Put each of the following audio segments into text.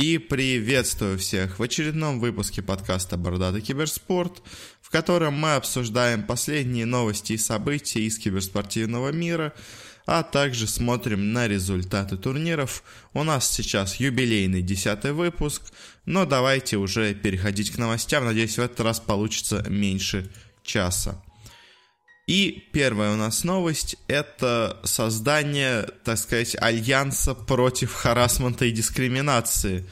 И приветствую всех в очередном выпуске подкаста «Бородатый киберспорт», в котором мы обсуждаем последние новости и события из киберспортивного мира, а также смотрим на результаты турниров. У нас сейчас юбилейный десятый выпуск, но давайте уже переходить к новостям. Надеюсь, в этот раз получится меньше часа. И первая у нас новость – это создание, так сказать, альянса против харасмента и дискриминации.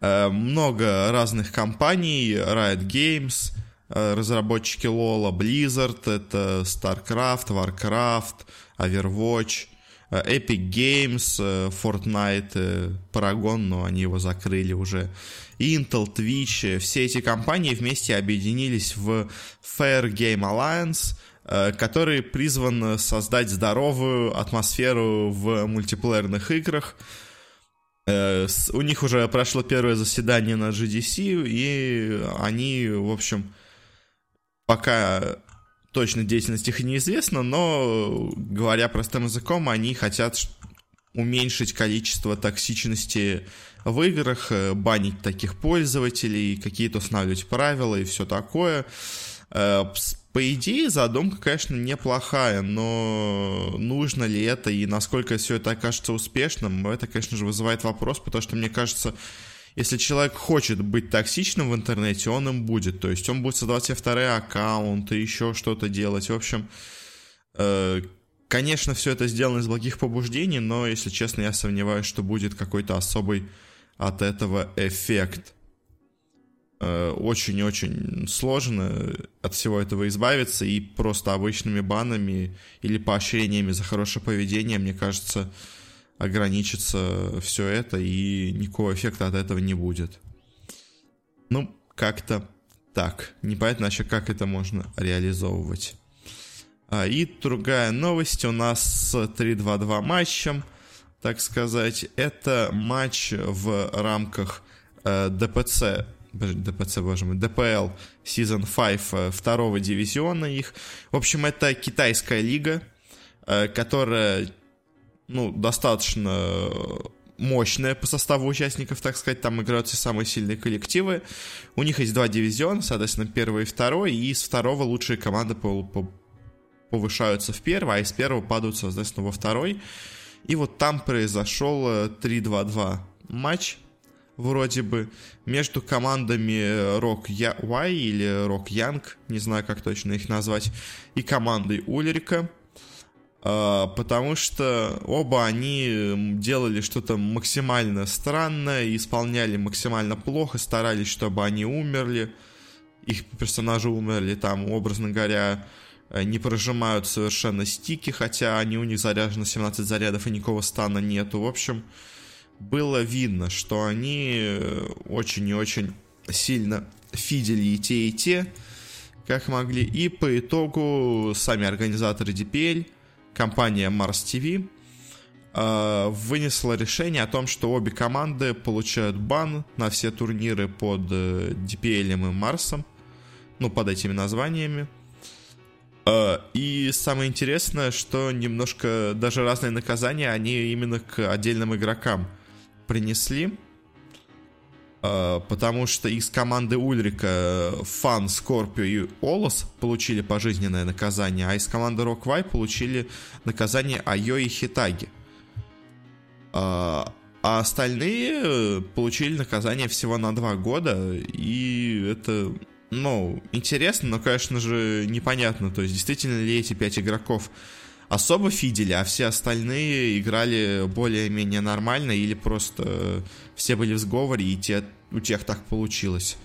Э, много разных компаний, Riot Games, э, разработчики Лола, Blizzard, это StarCraft, Warcraft, Overwatch, э, Epic Games, Fortnite, Paragon, но они его закрыли уже, Intel, Twitch, все эти компании вместе объединились в Fair Game Alliance – который призван создать здоровую атмосферу в мультиплеерных играх. Э, у них уже прошло первое заседание на GDC, и они, в общем, пока точно деятельность их неизвестна, но, говоря простым языком, они хотят уменьшить количество токсичности в играх, э, банить таких пользователей, какие-то устанавливать правила и все такое. По идее, задумка, конечно, неплохая, но нужно ли это и насколько все это окажется успешным, это, конечно же, вызывает вопрос, потому что, мне кажется, если человек хочет быть токсичным в интернете, он им будет. То есть он будет создавать себе вторые аккаунты, еще что-то делать. В общем, э, конечно, все это сделано из благих побуждений, но, если честно, я сомневаюсь, что будет какой-то особый от этого эффект. Э, очень-очень сложно от всего этого избавиться, и просто обычными банами или поощрениями за хорошее поведение, мне кажется, ограничится все это, и никакого эффекта от этого не будет. Ну, как-то так. Непонятно вообще, как это можно реализовывать. А, и другая новость у нас с 3-2-2 матчем, так сказать. Это матч в рамках э, ДПЦ ДПЦ, боже мой, ДПЛ Season 5 э, второго дивизиона их. В общем, это китайская лига, э, которая, ну, достаточно мощная по составу участников, так сказать, там играют все самые сильные коллективы. У них есть два дивизиона, соответственно, первый и второй, и из второго лучшие команды повышаются в первый, а из первого падают, соответственно, во второй. И вот там произошел 3-2-2 э, матч, вроде бы, между командами Rock Y или Rock Young, не знаю, как точно их назвать, и командой Ульрика, а, потому что оба они делали что-то максимально странное, исполняли максимально плохо, старались, чтобы они умерли, их персонажи умерли, там, образно говоря, не прожимают совершенно стики, хотя они у них заряжены 17 зарядов и никакого стана нету. В общем, было видно, что они э, очень и очень сильно фидели и те, и те, как могли. И по итогу сами организаторы DPL, компания Mars TV, э, вынесла решение о том, что обе команды получают бан на все турниры под э, DPL и Марсом, ну, под этими названиями. И самое интересное, что немножко даже разные наказания, они именно к отдельным игрокам – принесли, а, потому что из команды Ульрика Фан, Скорпио и Олос получили пожизненное наказание, а из команды Роквай получили наказание Айо и Хитаги. А, а остальные получили наказание всего на два года, и это, ну, интересно, но, конечно же, непонятно, то есть действительно ли эти пять игроков особо фидели, а все остальные играли более-менее нормально или просто все были в сговоре, и те, у тех так получилось.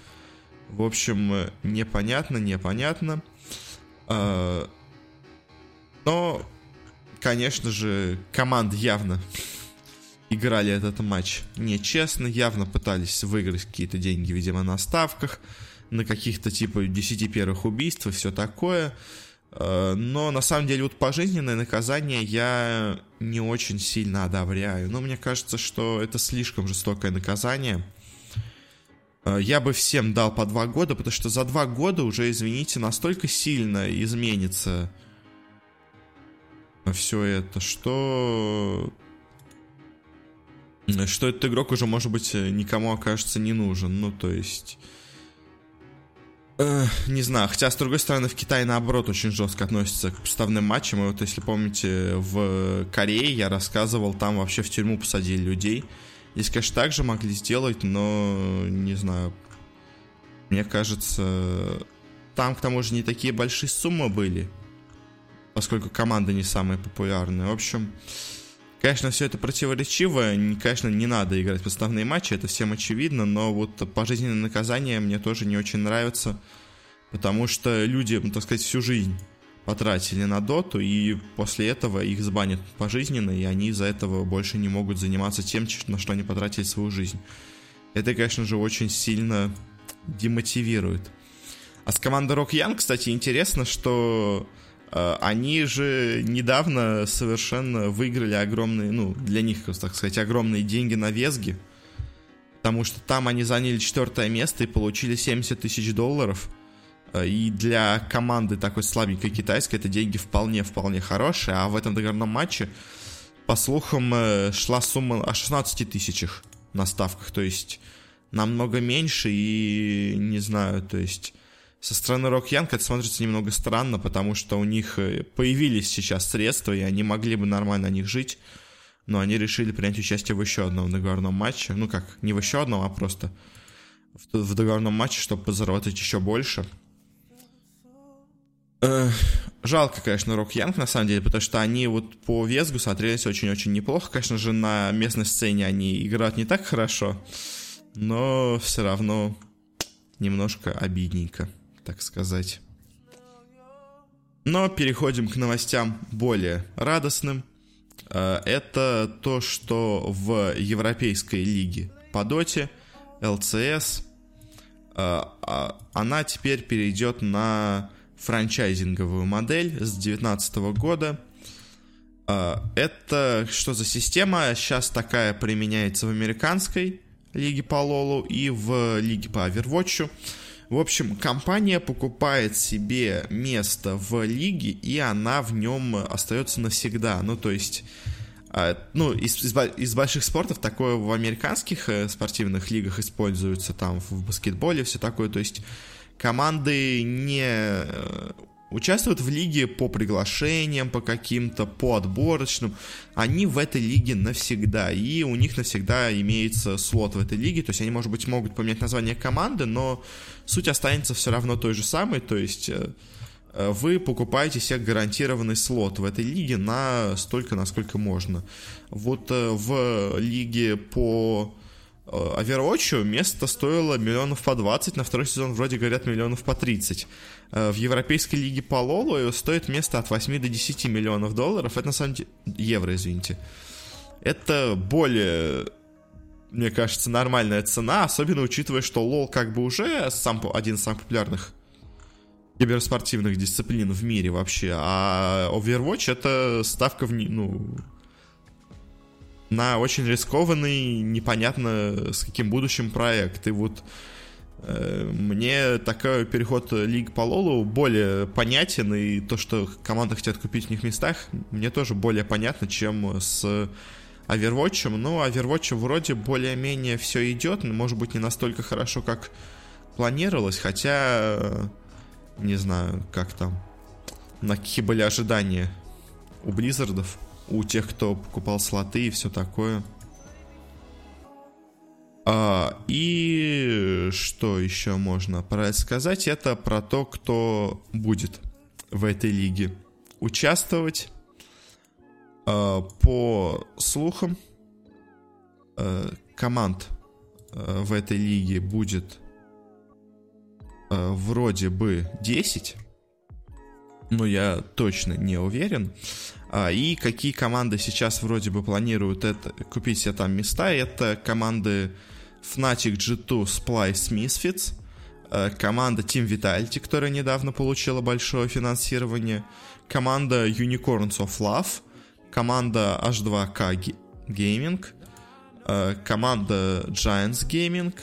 В общем, непонятно, непонятно. А, но, конечно же, команды явно играли этот матч нечестно, явно пытались выиграть какие-то деньги, видимо, на ставках, на каких-то типа 10 первых убийств и все такое. Э, но на самом деле вот пожизненное наказание я не очень сильно одобряю. Но мне кажется, что это слишком жестокое наказание. Э, я бы всем дал по два года, потому что за два года уже, извините, настолько сильно изменится все это, что... что этот игрок уже, может быть, никому окажется не нужен. Ну, то есть... Э, не знаю, хотя, с другой стороны, в Китае, наоборот, очень жестко относятся к поставным матчам. И вот, если помните, в Корее я рассказывал, там вообще в тюрьму посадили людей. Здесь, конечно, так же могли сделать, но, не знаю, мне кажется, там, к тому же, не такие большие суммы были, поскольку команда не самая популярная. В общем, конечно, все это противоречиво. Конечно, не надо играть в подставные матчи, это всем очевидно, но вот пожизненное наказание мне тоже не очень нравится, потому что люди, ну, так сказать, всю жизнь потратили на доту, и после этого их сбанят пожизненно, и они из-за этого больше не могут заниматься тем, на что они потратили свою жизнь. Это, конечно же, очень сильно демотивирует. А с командой Rock Young, кстати, интересно, что они же недавно совершенно выиграли огромные, ну, для них, так сказать, огромные деньги на Везге. Потому что там они заняли четвертое место и получили 70 тысяч долларов. Э, и для команды такой слабенькой китайской это деньги вполне-вполне хорошие. А в этом договорном матче, по слухам, э, шла сумма о 16 тысячах на ставках. То есть намного меньше и не знаю, то есть со стороны Рок Янг это смотрится немного странно, потому что у них э, появились сейчас средства, и они могли бы нормально на них жить, но они решили принять участие в еще одном договорном матче. Ну как, не в еще одном, а просто в, договорном матче, чтобы заработать еще больше. Э, жалко, конечно, Рок Янг, на самом деле, потому что они вот по Весгу смотрелись очень-очень неплохо. Конечно же, на местной сцене они играют не так хорошо, но все равно немножко обидненько, так сказать. Но переходим к новостям более радостным. Э, это то, что в Европейской лиге по доте ЛЦС э, а, она теперь перейдет на франчайзинговую модель с 2019 года. Э, это что за система? Сейчас такая применяется в американской лиги по Лолу и в лиге по Overwatch. В общем, компания покупает себе место в лиге, и она в нем остается навсегда. Ну, то есть, а, ну, из, из, из больших спортов такое в американских э, спортивных лигах используется, там, в баскетболе, все такое. То есть, команды не э, участвуют в лиге по приглашениям, по каким-то, по отборочным. Они в этой лиге навсегда, и у них навсегда имеется слот в этой лиге, то есть они, может быть, могут поменять название команды, но суть останется все равно той же самой, то есть э, э, вы покупаете себе гарантированный слот в этой лиге на столько, насколько можно. Вот э, в лиге по Overwatch место стоило миллионов по 20, на второй сезон вроде говорят миллионов по 30. Э, в Европейской лиге по Лолу стоит место от 8 до 10 миллионов долларов. Это на самом деле... Евро, извините. Это более мне кажется, нормальная цена, особенно учитывая, что лол как бы уже сам, один из самых популярных киберспортивных дисциплин в мире вообще, а Overwatch это ставка в, ну, на очень рискованный, непонятно с каким будущим проект. И вот Э, мне такой переход Лиг по Лолу более понятен, и то, что команды хотят купить в них местах, мне тоже более понятно, чем с Overwatch. Ну, Overwatch вроде более-менее все идет, но может быть не настолько хорошо, как планировалось, хотя не знаю, как там, на какие были ожидания у Близзардов, у тех, кто покупал слоты и все такое. А, и что еще можно про это сказать? Это про то, кто будет в этой лиге участвовать. А, по слухам, а, команд а, в этой лиге будет а, вроде бы 10, но я точно не уверен. А, и какие команды сейчас вроде бы планируют это, купить себе там места, это команды Fnatic G2 Splice Misfits, э, команда Team Vitality, которая недавно получила большое финансирование, команда Unicorns of Love, команда H2K Gaming, э, команда Giants Gaming.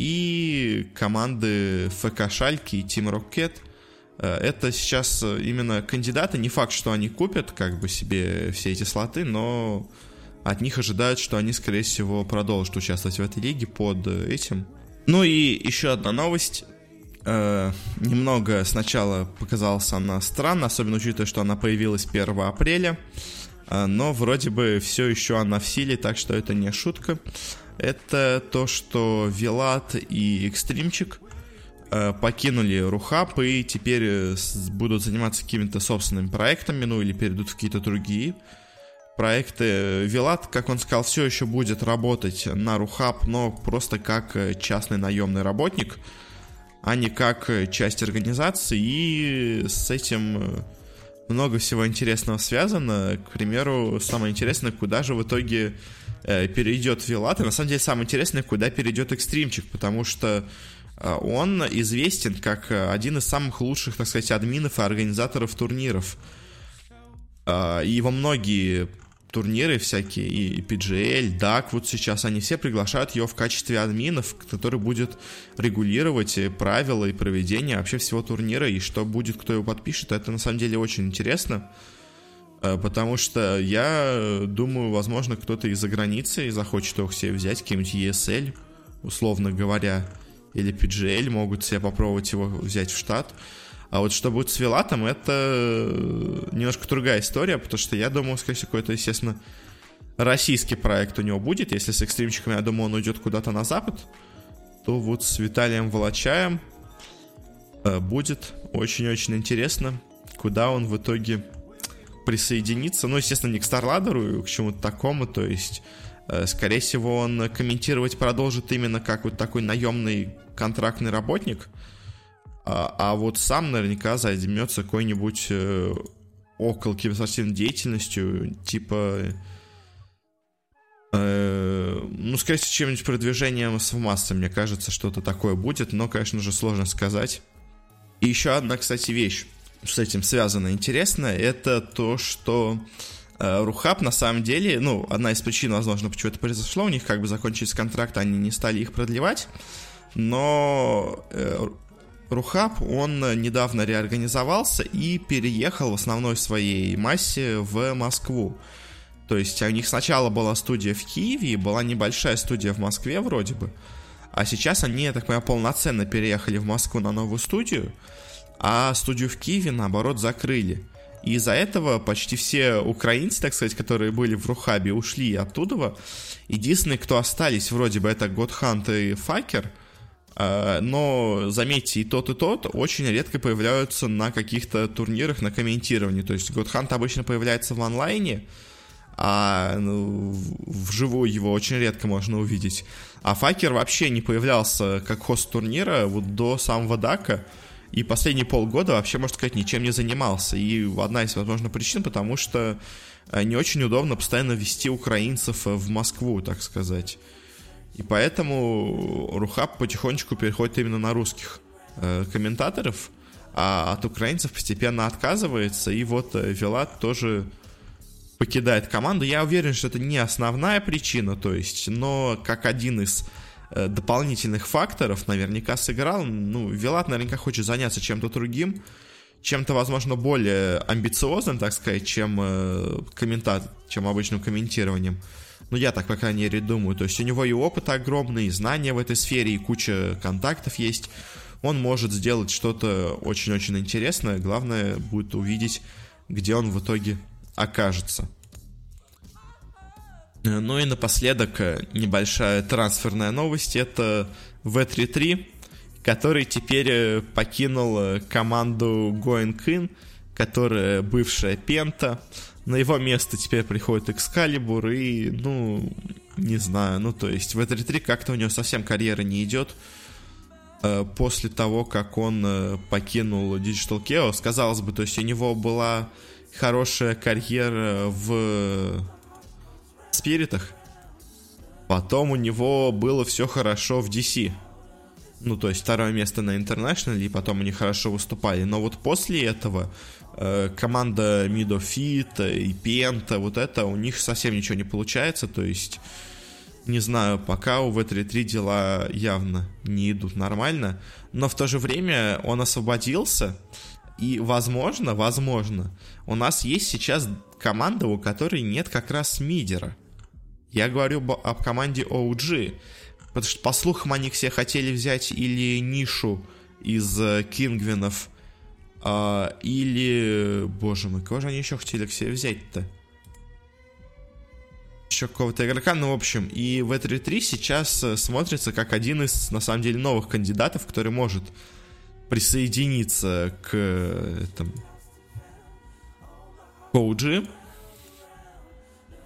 И команды ФК Шальки и Team Rocket. Это сейчас именно кандидаты, не факт, что они купят как бы себе все эти слоты, но от них ожидают, что они, скорее всего, продолжат участвовать в этой лиге под этим. Ну и еще одна новость. Э, немного сначала показалась она странно, особенно учитывая, что она появилась 1 апреля. Э, но вроде бы все еще она в силе, так что это не шутка. Это то, что Вилат и Экстримчик э, покинули Рухаб и теперь э, будут заниматься какими-то собственными проектами, ну или перейдут в какие-то другие проекты. Вилат, как он сказал, все еще будет работать на Рухаб, но просто как э, частный наемный работник, а не как э, часть организации. И с этим э, много всего интересного связано. К примеру, самое интересное, куда же в итоге перейдет Вилат. И на самом деле самое интересное, куда перейдет Экстримчик, потому что он известен как один из самых лучших, так сказать, админов и организаторов турниров. Его многие турниры всякие, и PGL, DAC, вот сейчас они все приглашают его в качестве админов, который будет регулировать правила и проведение вообще всего турнира, и что будет, кто его подпишет, это на самом деле очень интересно, э, потому что я думаю, возможно, кто-то из-за границы захочет его себе взять, какие-нибудь ESL, условно говоря, или PGL могут себе попробовать его взять в штат, а вот что будет с Вилатом, это э, немножко другая история, потому что я думаю, скорее всего, какой-то, естественно, российский проект у него будет. Если с экстримчиками, я думаю, он уйдет куда-то на запад, то вот с Виталием Волочаем э, будет очень-очень интересно, куда он в итоге присоединится. Ну, естественно, не к Старладеру, к чему-то такому, то есть, скорее всего, он комментировать продолжит именно как вот такой наемный контрактный работник – а, а вот сам наверняка займется какой-нибудь э, около киберспортивной деятельностью, типа... Э, ну, скорее всего, чем-нибудь продвижением с массы, мне кажется, что-то такое будет, но, конечно же, сложно сказать. И еще одна, кстати, вещь с этим связана интересная, это то, что э, Рухаб на самом деле, ну, одна из причин, возможно, почему это произошло, у них как бы закончились контракты, они не стали их продлевать, но э, Рухаб, он недавно реорганизовался и переехал в основной своей массе в Москву. То есть у них сначала была студия в Киеве, была небольшая студия в Москве вроде бы, а сейчас они, я так понимаю, полноценно переехали в Москву на новую студию, а студию в Киеве, наоборот, закрыли. И из-за этого почти все украинцы, так сказать, которые были в Рухабе, ушли оттуда. Единственные, кто остались, вроде бы, это Годхант и Факер – а, но, заметьте, и тот, и тот очень редко появляются на каких-то турнирах на комментировании. То есть Godhunt обычно появляется в онлайне, а ну, вживую его очень редко можно увидеть. А Факер вообще не появлялся как хост турнира вот до самого Дака, и последние полгода вообще, можно сказать, ничем не занимался. И одна из, возможно, причин, потому что э, не очень удобно постоянно вести украинцев в Москву, так сказать. И поэтому Рухаб потихонечку переходит именно на русских э, комментаторов, а от украинцев постепенно отказывается. И вот э, Вилат тоже покидает команду. Я уверен, что это не основная причина, то есть, но как один из э, дополнительных факторов наверняка сыграл. Ну, Вилат наверняка хочет заняться чем-то другим, чем-то, возможно, более амбициозным, так сказать, чем э, комментат, чем обычным комментированием. Ну, я так, по крайней мере, думаю. То есть у него и опыт огромный, и знания в этой сфере, и куча контактов есть. Он может сделать что-то очень-очень интересное. Главное будет увидеть, где он в итоге окажется. Ну и напоследок э, небольшая трансферная новость. Это V3-3, который теперь э, покинул э, команду Going In, которая бывшая Пента. На его место теперь приходит Экскалибур и, ну, не знаю, ну, то есть в этой 3 как-то у него совсем карьера не идет. Э, после того, как он э, покинул Digital Chaos, казалось бы, то есть у него была хорошая карьера в Спиритах, потом у него было все хорошо в DC. Ну, то есть второе место на International, и потом они хорошо выступали. Но вот после этого Э, команда Мидофит и Пента, вот это, у них совсем ничего не получается, то есть, не знаю, пока у V3-3 дела явно не идут нормально, но в то же время он освободился, и, возможно, возможно, у нас есть сейчас команда, у которой нет как раз мидера. Я говорю об команде OG. Потому что, по слухам, они все хотели взять или нишу из э, Кингвинов, а, или... Боже мой, кого же они еще хотели к себе взять-то? Еще какого-то игрока, ну, в общем, и в 3 сейчас э, смотрится как один из, на самом деле, новых кандидатов, который может присоединиться к этому к OG.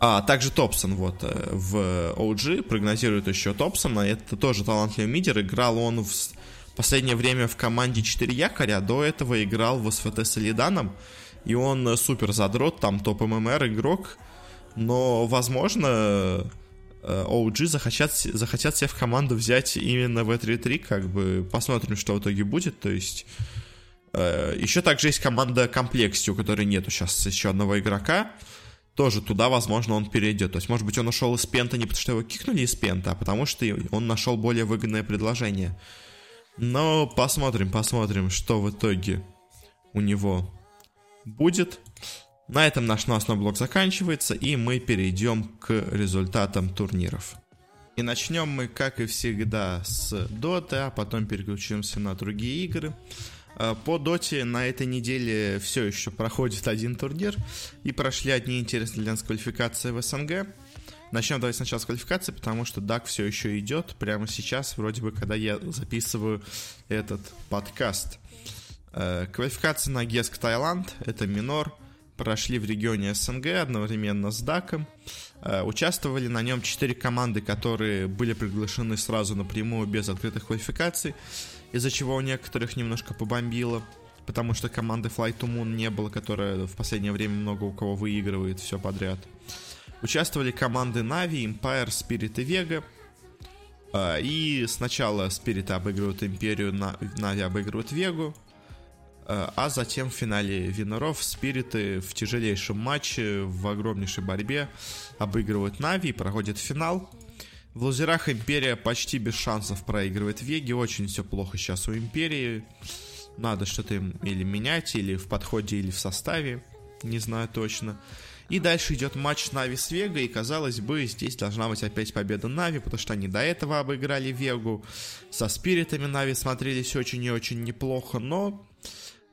А также Топсон вот э, в OG прогнозирует еще Топсона. Это тоже талантливый мидер. Играл он в последнее время в команде 4 якоря. До этого играл в СВТ с Элиданом. И он супер задрот, там топ ММР игрок. Но, возможно, OG захотят, захотят себе в команду взять именно в 3-3, как бы посмотрим, что в итоге будет, то есть э, еще также есть команда Complexity, у которой нету сейчас еще одного игрока, тоже туда, возможно, он перейдет. То есть, может быть, он ушел из Пента не потому, что его кикнули из Пента, а потому что он нашел более выгодное предложение. Но посмотрим, посмотрим, что в итоге у него будет. На этом наш новостной блок заканчивается, и мы перейдем к результатам турниров. И начнем мы, как и всегда, с Доты, а потом переключимся на другие игры. А, по Доте на этой неделе все еще проходит один турнир, и прошли одни интересные для нас квалификации в СНГ. Начнем давайте сначала с квалификации, потому что DAC все еще идет прямо сейчас, вроде бы, когда я записываю этот подкаст. А, квалификация на Геск Таиланд, это минор, прошли в регионе СНГ одновременно с ДАКом. Э, участвовали на нем четыре команды, которые были приглашены сразу напрямую без открытых квалификаций, из-за чего у некоторых немножко побомбило, потому что команды Fly to Moon не было, которая в последнее время много у кого выигрывает все подряд. Участвовали команды Na'Vi, Empire, Spirit и Vega. Э, и сначала Spirit обыгрывают Империю, Na'Vi обыгрывают Вегу. Э, а затем в финале Виноров Спириты в тяжелейшем матче, в огромнейшей борьбе обыгрывают Нави и проходят финал. В лузерах Империя почти без шансов проигрывает Веги. Очень все плохо сейчас у Империи. Надо что-то им или менять, или в подходе, или в составе. Не знаю точно. И дальше идет матч Нави с Вега, и казалось бы, здесь должна быть опять победа Нави, потому что они до этого обыграли Вегу. Со спиритами Нави смотрелись очень и очень неплохо, но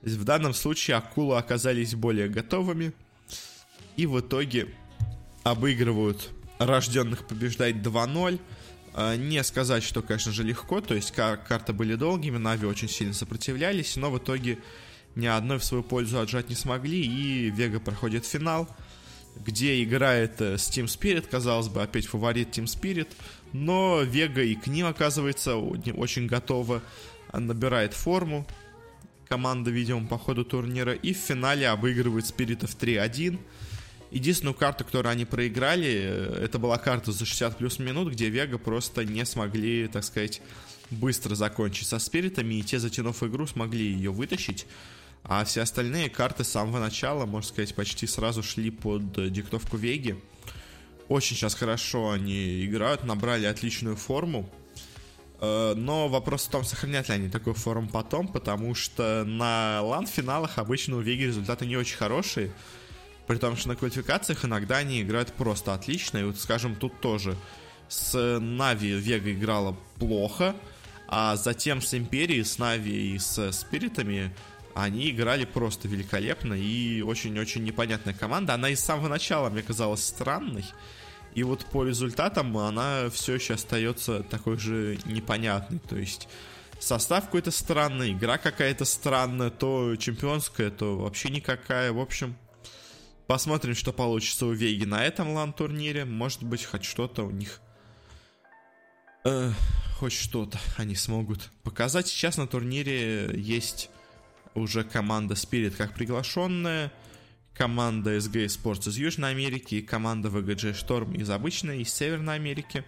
в данном случае акулы оказались более готовыми и в итоге обыгрывают рожденных побеждать 2-0. А, не сказать, что, конечно же, легко, то есть кар- карты были долгими, Нави очень сильно сопротивлялись, но в итоге ни одной в свою пользу отжать не смогли, и Вега проходит финал, где играет э, с Team Spirit, казалось бы, опять фаворит Team Spirit, но Вега и к ним, оказывается, очень готова, набирает форму, команда, видимо, по ходу турнира. И в финале обыгрывает Спиритов 3-1. Единственную карту, которую они проиграли, э, это была карта за 60 плюс минут, где Вега просто не смогли, так сказать, быстро закончить со спиритами, и те, затянув игру, смогли ее вытащить. А все остальные карты с самого начала, можно сказать, почти сразу шли под диктовку Веги. Очень сейчас хорошо они играют, набрали отличную форму. Э, но вопрос в том, сохранят ли они такой форму потом, потому что на лан-финалах обычно у Веги результаты не очень хорошие. При том, что на квалификациях иногда они играют просто отлично. И вот, скажем, тут тоже с Нави Вега играла плохо, а затем с Империей, с Нави и с Спиритами они играли просто великолепно и очень-очень непонятная команда. Она и с самого начала мне казалась странной. И вот по результатам она все еще остается такой же непонятной. То есть состав какой-то странный, игра какая-то странная, то чемпионская, то вообще никакая. В общем, посмотрим, что получится у Веги на этом лан-турнире. Может быть, хоть что-то у них... Э, хоть что-то они смогут показать. Сейчас на турнире есть уже команда Spirit как приглашенная команда SG Sports из Южной Америки и команда VGG Storm из обычной, из Северной Америки.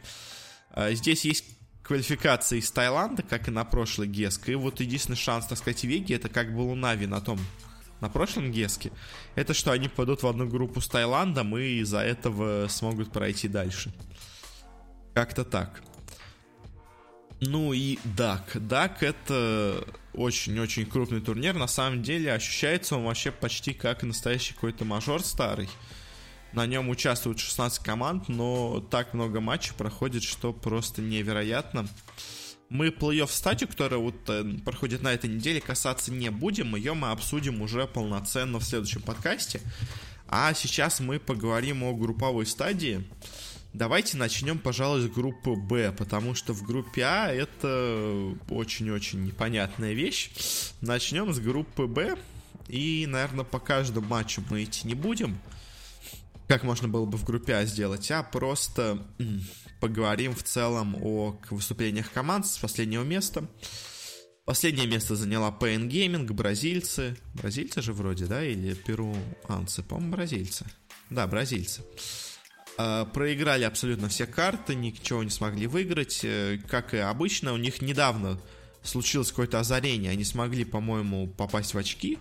А, здесь есть квалификация из Таиланда, как и на прошлой Геске. И вот единственный шанс, так сказать, Веги, это как был у Нави на том, на прошлом Геске, это что они пойдут в одну группу с Таиландом и из-за этого смогут пройти дальше. Как-то так. Ну и DAC. DAC это очень-очень крупный турнир. На самом деле ощущается он вообще почти как настоящий какой-то мажор старый. На нем участвуют 16 команд, но так много матчей проходит, что просто невероятно. Мы плей-офф статью, которая вот э, проходит на этой неделе, касаться не будем. Ее мы обсудим уже полноценно в следующем подкасте. А сейчас мы поговорим о групповой стадии. Давайте начнем, пожалуй, с группы Б, потому что в группе А это очень-очень непонятная вещь. Начнем с группы Б, и, наверное, по каждому матчу мы идти не будем, как можно было бы в группе А сделать, а просто поговорим в целом о выступлениях команд с последнего места. Последнее место заняла Pain Gaming, бразильцы. Бразильцы же вроде, да? Или перуанцы? По-моему, бразильцы. Да, бразильцы. Э, проиграли абсолютно все карты, ничего не смогли выиграть. Э, как и обычно, у них недавно случилось какое-то озарение. Они смогли, по-моему, попасть в очки.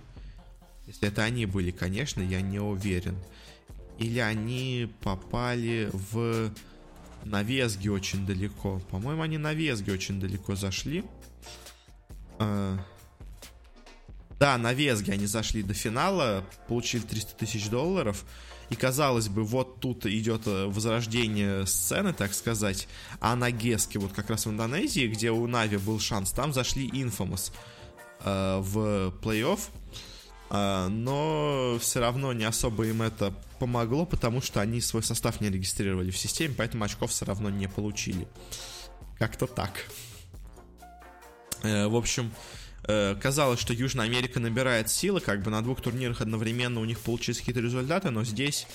Если это они были, конечно, я не уверен. Или они попали в... На Везге очень далеко. По-моему, они на Везге очень далеко зашли. Э, да, на Везге они зашли до финала, получили 300 тысяч долларов. И казалось бы, вот тут идет э, возрождение сцены, так сказать. А на Геске, вот как раз в Индонезии, где у Нави был шанс, там зашли Infamous э, в плей-офф. Э, но все равно не особо им это помогло, потому что они свой состав не регистрировали в системе, поэтому очков все равно не получили. Как-то так. Э, в общем, Э, казалось, что Южная Америка набирает силы, как бы на двух турнирах одновременно у них получились какие-то результаты, но здесь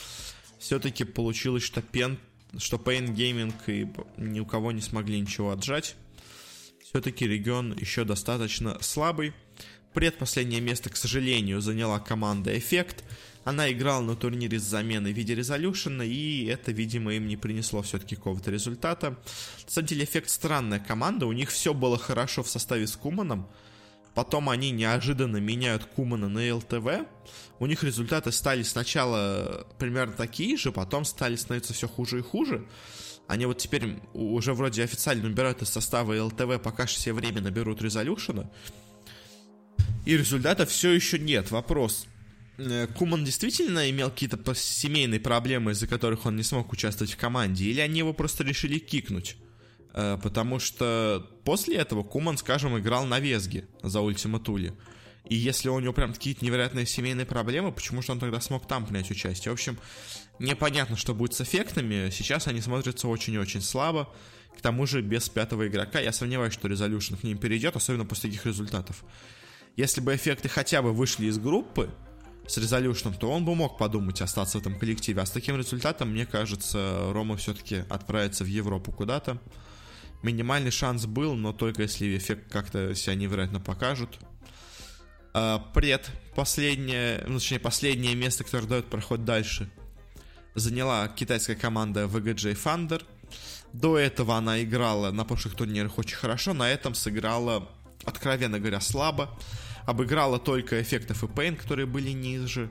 все-таки получилось, что Пен, что Pain Gaming и ни у кого не смогли ничего отжать. Все-таки регион еще достаточно слабый. Предпоследнее место, к сожалению, заняла команда Эффект. Она играла на турнире с заменой в виде резолюшена, и это, видимо, им не принесло все-таки какого-то результата. На самом деле, Эффект странная команда, у них все было хорошо в составе с Куманом, Потом они неожиданно меняют Кумана на ЛТВ. У них результаты стали сначала примерно такие же, потом стали становиться все хуже и хуже. Они вот теперь уже вроде официально набирают из состава ЛТВ, пока что все время наберут резолюшена. И результата все еще нет. Вопрос. Э, Куман действительно имел какие-то семейные проблемы, из-за которых он не смог участвовать в команде, или они его просто решили кикнуть? Э, потому что после этого Куман, скажем, играл на Везге за Ультима Тули. И если у него прям какие-то невероятные семейные проблемы, почему же он тогда смог там принять участие? В общем, непонятно, что будет с эффектами. Сейчас они смотрятся очень-очень слабо. К тому же, без пятого игрока я сомневаюсь, что Resolution к ним перейдет, особенно после таких результатов. Если бы эффекты хотя бы вышли из группы с Resolution, то он бы мог подумать остаться в этом коллективе. А с таким результатом, мне кажется, Рома все-таки отправится в Европу куда-то. Минимальный шанс был, но только если эффект как-то себя невероятно покажут. А, пред последнее, ну, точнее, последнее место, которое дает проход дальше, заняла китайская команда VGJ Thunder. До этого она играла на прошлых турнирах очень хорошо, на этом сыграла, откровенно говоря, слабо. Обыграла только эффектов и Pain, которые были ниже.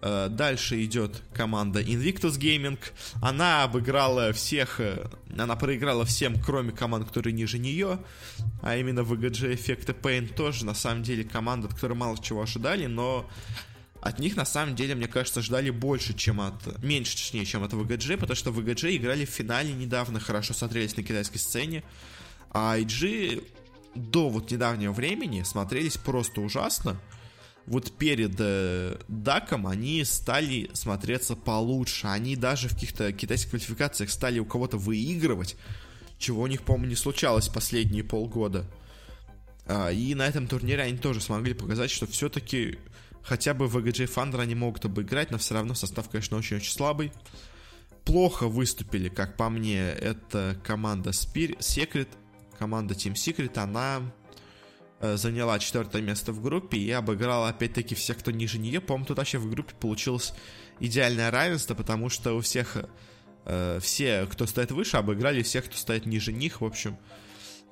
Э, дальше идет команда Invictus Gaming. Она обыграла всех, э, она проиграла всем, кроме команд, которые ниже нее. А именно VGG Effect Pain тоже, на самом деле, команда, от которой мало чего ожидали, но от них, на самом деле, мне кажется, ждали больше, чем от... Меньше, точнее, чем от VGG, потому что VGG играли в финале недавно, хорошо смотрелись на китайской сцене. А IG до вот недавнего времени смотрелись просто ужасно вот перед э, Даком они стали смотреться получше. Они даже в каких-то китайских квалификациях стали у кого-то выигрывать, чего у них, по-моему, не случалось последние полгода. А, и на этом турнире они тоже смогли показать, что все-таки хотя бы в VGJ Thunder они могут обыграть, но все равно состав, конечно, очень-очень слабый. Плохо выступили, как по мне, это команда Spirit, Secret, команда Team Secret, она Э, заняла четвертое место в группе и обыграла опять-таки всех, кто ниже нее. По-моему, тут вообще в группе получилось идеальное равенство, потому что у всех э, все, кто стоит выше, обыграли всех, кто стоит ниже них. В общем,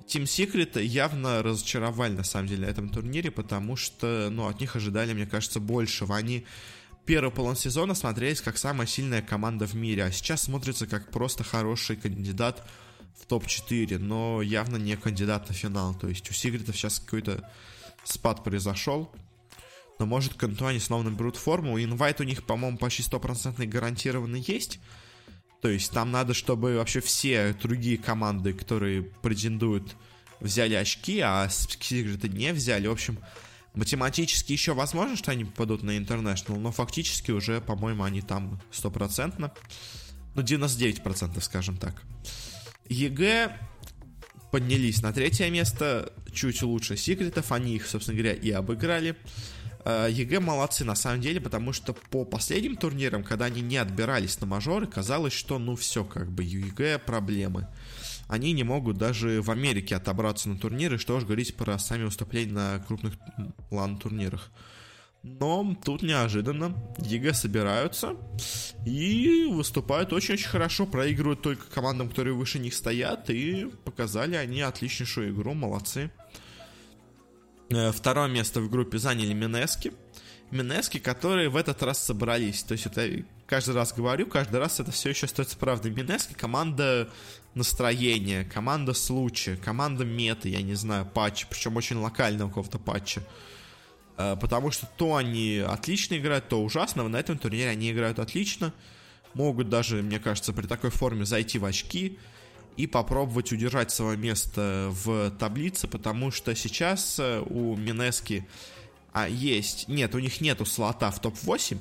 Team Secret явно разочаровали на самом деле на этом турнире, потому что, ну, от них ожидали, мне кажется, большего. Они первый полон сезона смотрелись как самая сильная команда в мире, а сейчас смотрится как просто хороший кандидат в топ-4, но явно не кандидат на финал. То есть у Сигритов сейчас какой-то спад произошел. Но может к концу они снова наберут форму. Инвайт у них, по-моему, почти стопроцентный гарантированный есть. То есть там надо, чтобы вообще все другие команды, которые претендуют, взяли очки, а Secret не взяли. В общем, математически еще возможно, что они попадут на International, но фактически уже, по-моему, они там стопроцентно. Ну, 99%, скажем так. EG поднялись на третье место, чуть лучше секретов, они их, собственно говоря, и обыграли. Э, EG молодцы на самом деле, потому что по последним турнирам, когда они не отбирались на мажоры, казалось, что ну все, как бы EG проблемы. Они не могут даже в Америке отобраться на турниры, что уж говорить про сами выступления на крупных лан-турнирах. Но тут неожиданно EG собираются и выступают очень-очень хорошо, проигрывают только командам, которые выше них стоят, и показали они отличнейшую игру, молодцы. Э, второе место в группе заняли Mineski. Mineski, которые в этот раз собрались. То есть это каждый раз говорю, каждый раз это все еще остается правдой. Mineski команда настроения, команда случая, команда меты, я не знаю, патча, причем очень локального какого-то патча. Э, потому что то они отлично играют, то ужасно. На этом турнире они играют отлично. Могут даже, мне кажется, при такой форме зайти в очки и попробовать удержать свое место в таблице, потому что сейчас э, у Минески а, есть... Нет, у них нету слота в топ-8,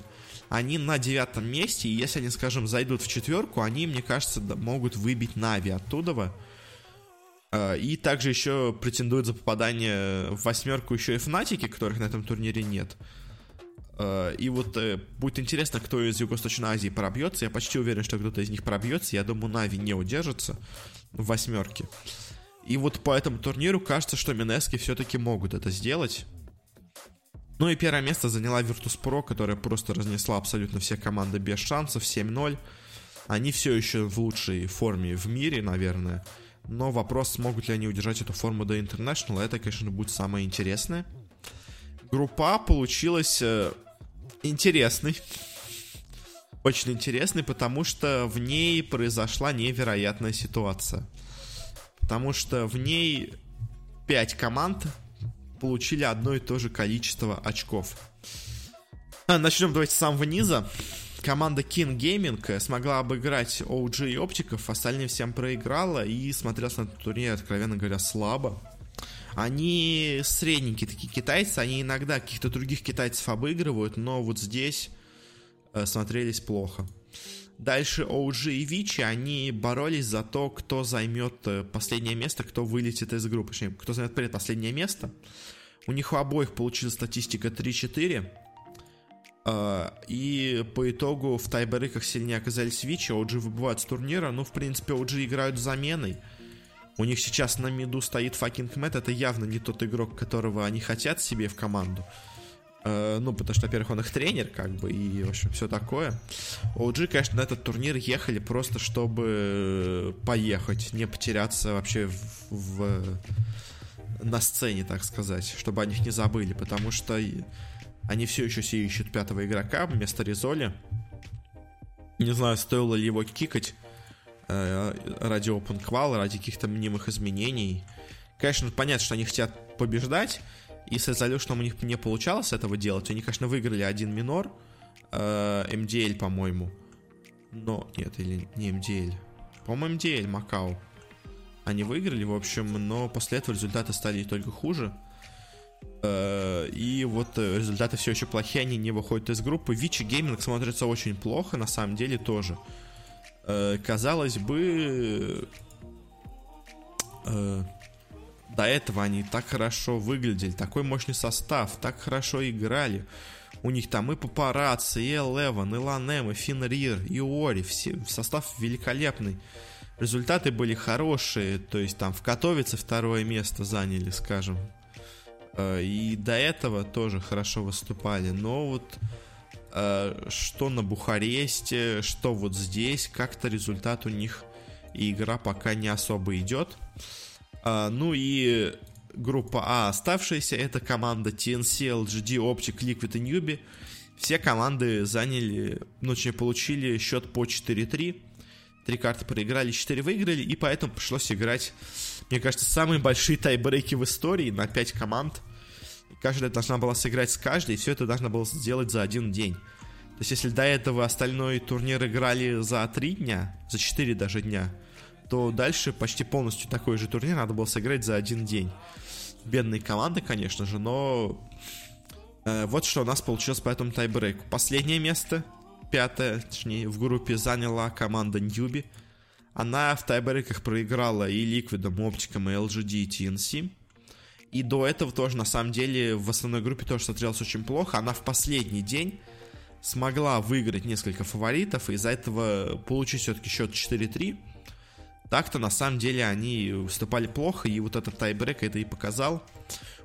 они на девятом месте, и если они, скажем, зайдут в четверку, они, мне кажется, могут выбить Нави оттуда. Э, и также еще претендуют за попадание в восьмерку еще и Фнатики, которых на этом турнире нет. Э, и вот э, будет интересно, кто из Юго-Восточной Азии пробьется. Я почти уверен, что кто-то из них пробьется. Я думаю, Нави не удержится в восьмерке. И вот по этому турниру кажется, что Минески все-таки могут это сделать. Ну и первое место заняла Virtus.pro, которая просто разнесла абсолютно все команды без шансов, 7-0. Они все еще в лучшей форме в мире, наверное. Но вопрос, смогут ли они удержать эту форму до International, это, конечно, будет самое интересное. Группа получилась э, интересный. Очень интересный, потому что в ней произошла невероятная ситуация. Потому что в ней 5 команд получили одно и то же количество очков. А, начнем давайте с самого низа. Команда King Gaming смогла обыграть OG и Оптиков, остальные всем проиграла и смотрелась на турнире, откровенно говоря, слабо. Они средненькие такие китайцы, они иногда каких-то других китайцев обыгрывают, но вот здесь э, смотрелись плохо. Дальше OG и Вичи, они боролись за то, кто займет э, последнее место, кто вылетит из группы, точнее, кто займет предпоследнее место. У них у обоих получилась статистика 3-4. Э, и по итогу в тайбрейках сильнее оказались Vici, OG выбывают с турнира. Ну, в принципе, OG играют заменой. У них сейчас на миду стоит Fucking Mad, это явно не тот игрок, которого они хотят себе в команду. Э, ну, потому что, во-первых, он их тренер, как бы, и, в общем, все такое. OG, конечно, на этот турнир ехали просто, чтобы поехать, не потеряться вообще в, в, на сцене, так сказать, чтобы о них не забыли, потому что они все еще все ищут пятого игрока вместо Ризоли. Не знаю, стоило ли его кикать, Э, ради open qual, ради каких-то мнимых изменений. Конечно, понятно, что они хотят побеждать, и с Resolution у них не получалось этого делать. Они, конечно, выиграли один минор, э, MDL, по-моему. Но, нет, или не MDL. По-моему, MDL, Макао. Они выиграли, в общем, но после этого результаты стали только хуже. Э, и вот результаты все еще плохие, они не выходят из группы. Вичи Гейминг смотрится очень плохо, на самом деле тоже. Э, казалось бы, э, до этого они так хорошо выглядели, такой мощный состав, так хорошо играли. У них там и Папарацци, и Элеван, и Ланем, и Финрир, и Ори, все, состав великолепный. Результаты были хорошие, то есть там в Катовице второе место заняли, скажем. Э, и до этого тоже хорошо выступали, но вот Э, что на Бухаресте, что вот здесь, как-то результат у них и игра пока не особо идет. Э, ну и группа А оставшаяся, это команда TNC, LGD, Optic, Liquid и Newbie. Все команды заняли, ну, точнее, получили счет по 4-3. Три карты проиграли, 4 выиграли, и поэтому пришлось играть, мне кажется, самые большие тайбрейки в истории на 5 команд – каждая должна была сыграть с каждой, и все это должна была сделать за один день. То есть, если до этого остальной турнир играли за три дня, за четыре даже дня, то дальше почти полностью такой же турнир надо было сыграть за один день. Бедные команды, конечно же, но э, вот что у нас получилось по этому тайбрейку. Последнее место, пятое, точнее, в группе заняла команда Ньюби. Она в тайбрейках проиграла и Ликвидом, Оптиком, и LGD, и TNC. И до этого тоже, на самом деле, в основной группе тоже смотрелась очень плохо. Она в последний день смогла выиграть несколько фаворитов, и из-за этого получить все-таки счет 4-3. Так-то, на самом деле, они выступали плохо, и вот этот тайбрек это и показал.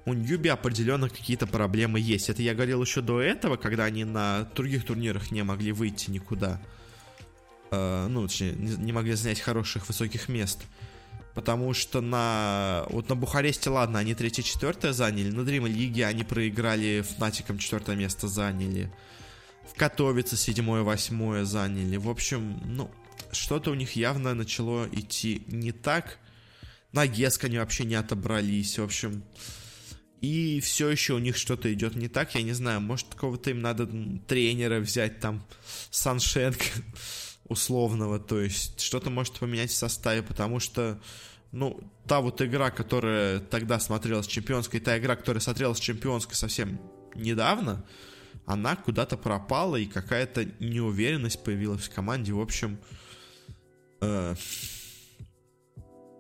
У Ньюби определенно какие-то проблемы есть. Это я говорил еще до этого, когда они на других турнирах не могли выйти никуда. Э, ну, точнее, не могли занять хороших высоких мест. Потому что на... Вот на Бухаресте, ладно, они третье-четвертое заняли. На Dream Лиге они проиграли Фнатиком четвертое место заняли. В Катовице седьмое-восьмое заняли. В общем, ну, что-то у них явно начало идти не так. На Геск они вообще не отобрались. В общем, и все еще у них что-то идет не так. Я не знаю, может, какого-то им надо тренера взять там, Саншенко условного. То есть, что-то может поменять в составе, потому что ну, та вот игра, которая тогда смотрелась чемпионской, та игра, которая смотрелась чемпионской совсем недавно, она куда-то пропала, и какая-то неуверенность появилась в команде. В общем, э,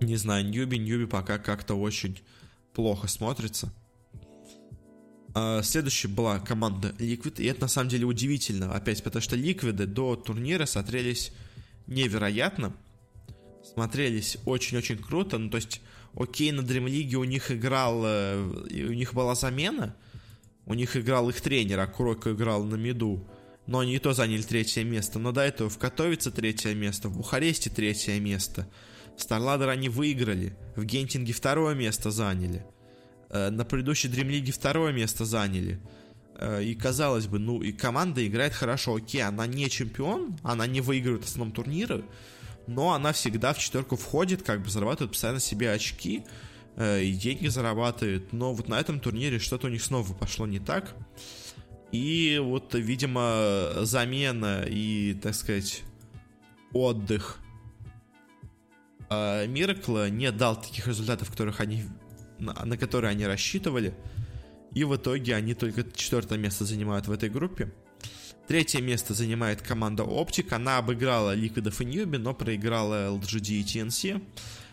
не знаю, Ньюби, Ньюби пока как-то очень плохо смотрится. Э, следующая была команда Liquid, и это на самом деле удивительно, опять, потому что Ликвиды до турнира смотрелись невероятно, смотрелись очень-очень круто, ну то есть, окей, на Dream League у них играл, э, у них была замена, у них играл их тренер, а Куроко играл на миду. Но они и то заняли третье место. Но до этого в Катовице третье место, в Бухаресте третье место. Старладер они выиграли. В Гентинге второе место заняли. Э, на предыдущей Дримлиге второе место заняли. Э, и казалось бы, ну и команда играет хорошо. Окей, она не чемпион, она не выигрывает основном турниры, но она всегда в четверку входит, как бы зарабатывает постоянно себе очки. Э, и деньги зарабатывает. Но вот на этом турнире что-то у них снова пошло не так. И вот, видимо, замена и, так сказать, отдых Миракла не дал таких результатов, которых они, на которые они рассчитывали. И в итоге они только четвертое место занимают в этой группе. Третье место занимает команда Optic. Она обыграла Liquid и Newbie, но проиграла LGD и TNC.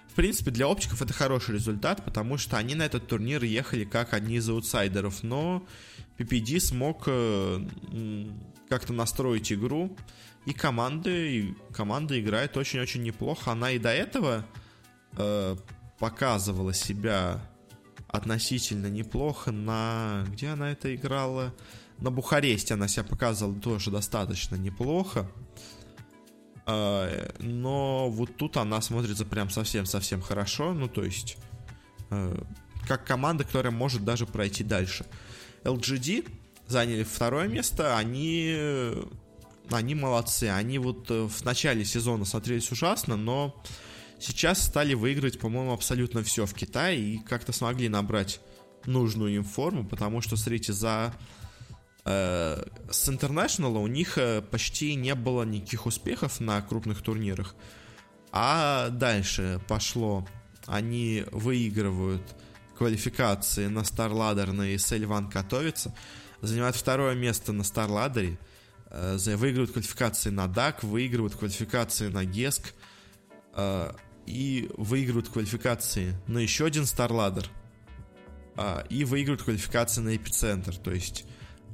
В принципе, для оптиков это хороший результат, потому что они на этот турнир ехали как одни из аутсайдеров, но PPD смог э, как-то настроить игру, и команды, и команда играет очень-очень неплохо. Она и до этого э, показывала себя относительно неплохо на... Где она это играла? На Бухаресте она себя показывала тоже достаточно неплохо. А, но вот тут она смотрится прям совсем-совсем хорошо. Ну, то есть, э, как команда, которая может даже пройти дальше. LGD заняли второе место, они, они молодцы. Они вот э, в начале сезона смотрелись ужасно, но сейчас стали выигрывать, по-моему, абсолютно все в Китае и как-то смогли набрать нужную им форму, потому что, смотрите, за Э, с International у них э, почти не было никаких успехов на крупных турнирах. А дальше пошло. Они выигрывают квалификации на StarLadder на ESL One Катовица, занимают второе место на StarLadder, э, выигрывают квалификации на DAC, выигрывают квалификации на GESC и выигрывают квалификации на еще один StarLadder и выигрывают квалификации на Эпицентр. То есть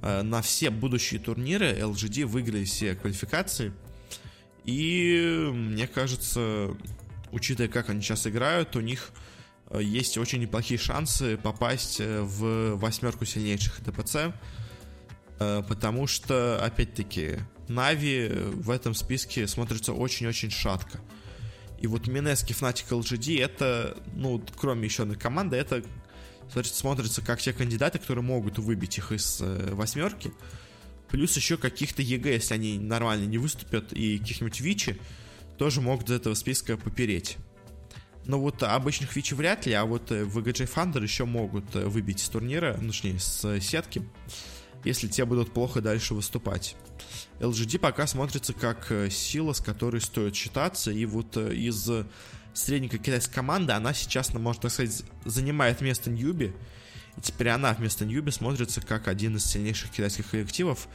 Э, на все будущие турниры LGD выиграли все квалификации. И мне кажется, учитывая, как они сейчас играют, у них э, есть очень неплохие шансы попасть э, в восьмерку сильнейших ДПЦ. Потому что, опять-таки, Нави в этом списке смотрится очень-очень шатко. И вот Минески, Fnatic, LGD это, ну, кроме еще одной команды, это значит, смотрится как те кандидаты, которые могут выбить их из э, восьмерки. Плюс еще каких-то EG, если они нормально не выступят, и каких-нибудь Vici тоже могут из этого списка попереть. Но вот обычных Vici вряд ли, а вот VGJ Thunder еще могут выбить с турнира, ну, точнее, с сетки, если те будут плохо дальше выступать. LGD пока смотрится как сила, с которой стоит считаться, и вот из средненькой китайской команды она сейчас, можно так сказать, занимает место Newbee, и теперь она вместо Ньюби смотрится как один из сильнейших китайских коллективов.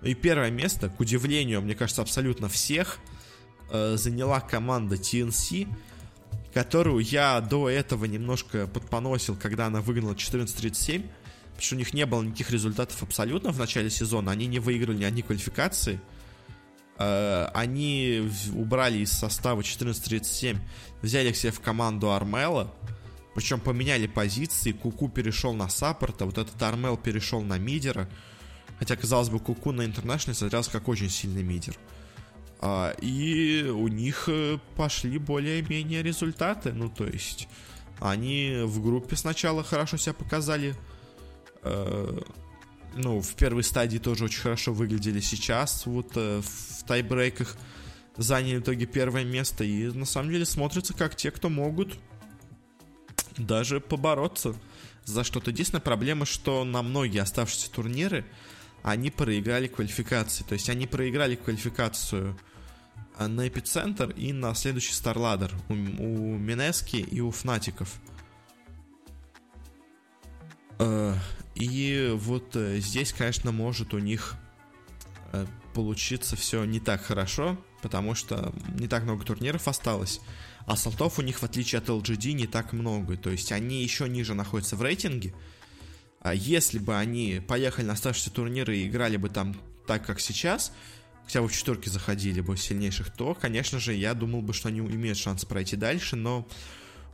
Ну и первое место, к удивлению, мне кажется, абсолютно всех, э, заняла команда TNC, которую я до этого немножко подпоносил, когда она выиграла 14-37, потому что у них не было никаких результатов абсолютно в начале сезона, они не выиграли ни одни квалификации, э, они убрали из состава 14-37, взяли к себе в команду Армела, причем поменяли позиции, Куку перешел на саппорта, вот этот Армел перешел на мидера, хотя, казалось бы, Куку на интернешнле смотрелся как очень сильный мидер. А, и у них э, пошли более-менее результаты. Ну, то есть, они в группе сначала хорошо себя показали. Э, ну, в первой стадии тоже очень хорошо выглядели сейчас. Вот э, в тайбрейках заняли в итоге первое место. И на самом деле смотрятся как те, кто могут даже побороться за что-то. Единственная проблема, что на многие оставшиеся турниры они проиграли квалификации. То есть они проиграли квалификацию а, на Эпицентр и на следующий Старладер у, у Минески и у Фнатиков. И вот э, здесь, конечно, может у них э, получиться все не так хорошо, потому что не так много турниров осталось. А салтов у них, в отличие от LGD, не так много. То есть они еще ниже находятся в рейтинге. А если бы они поехали на оставшиеся турниры и играли бы там так, как сейчас, хотя бы в четверке заходили бы сильнейших, то, конечно же, я думал бы, что они имеют шанс пройти дальше, но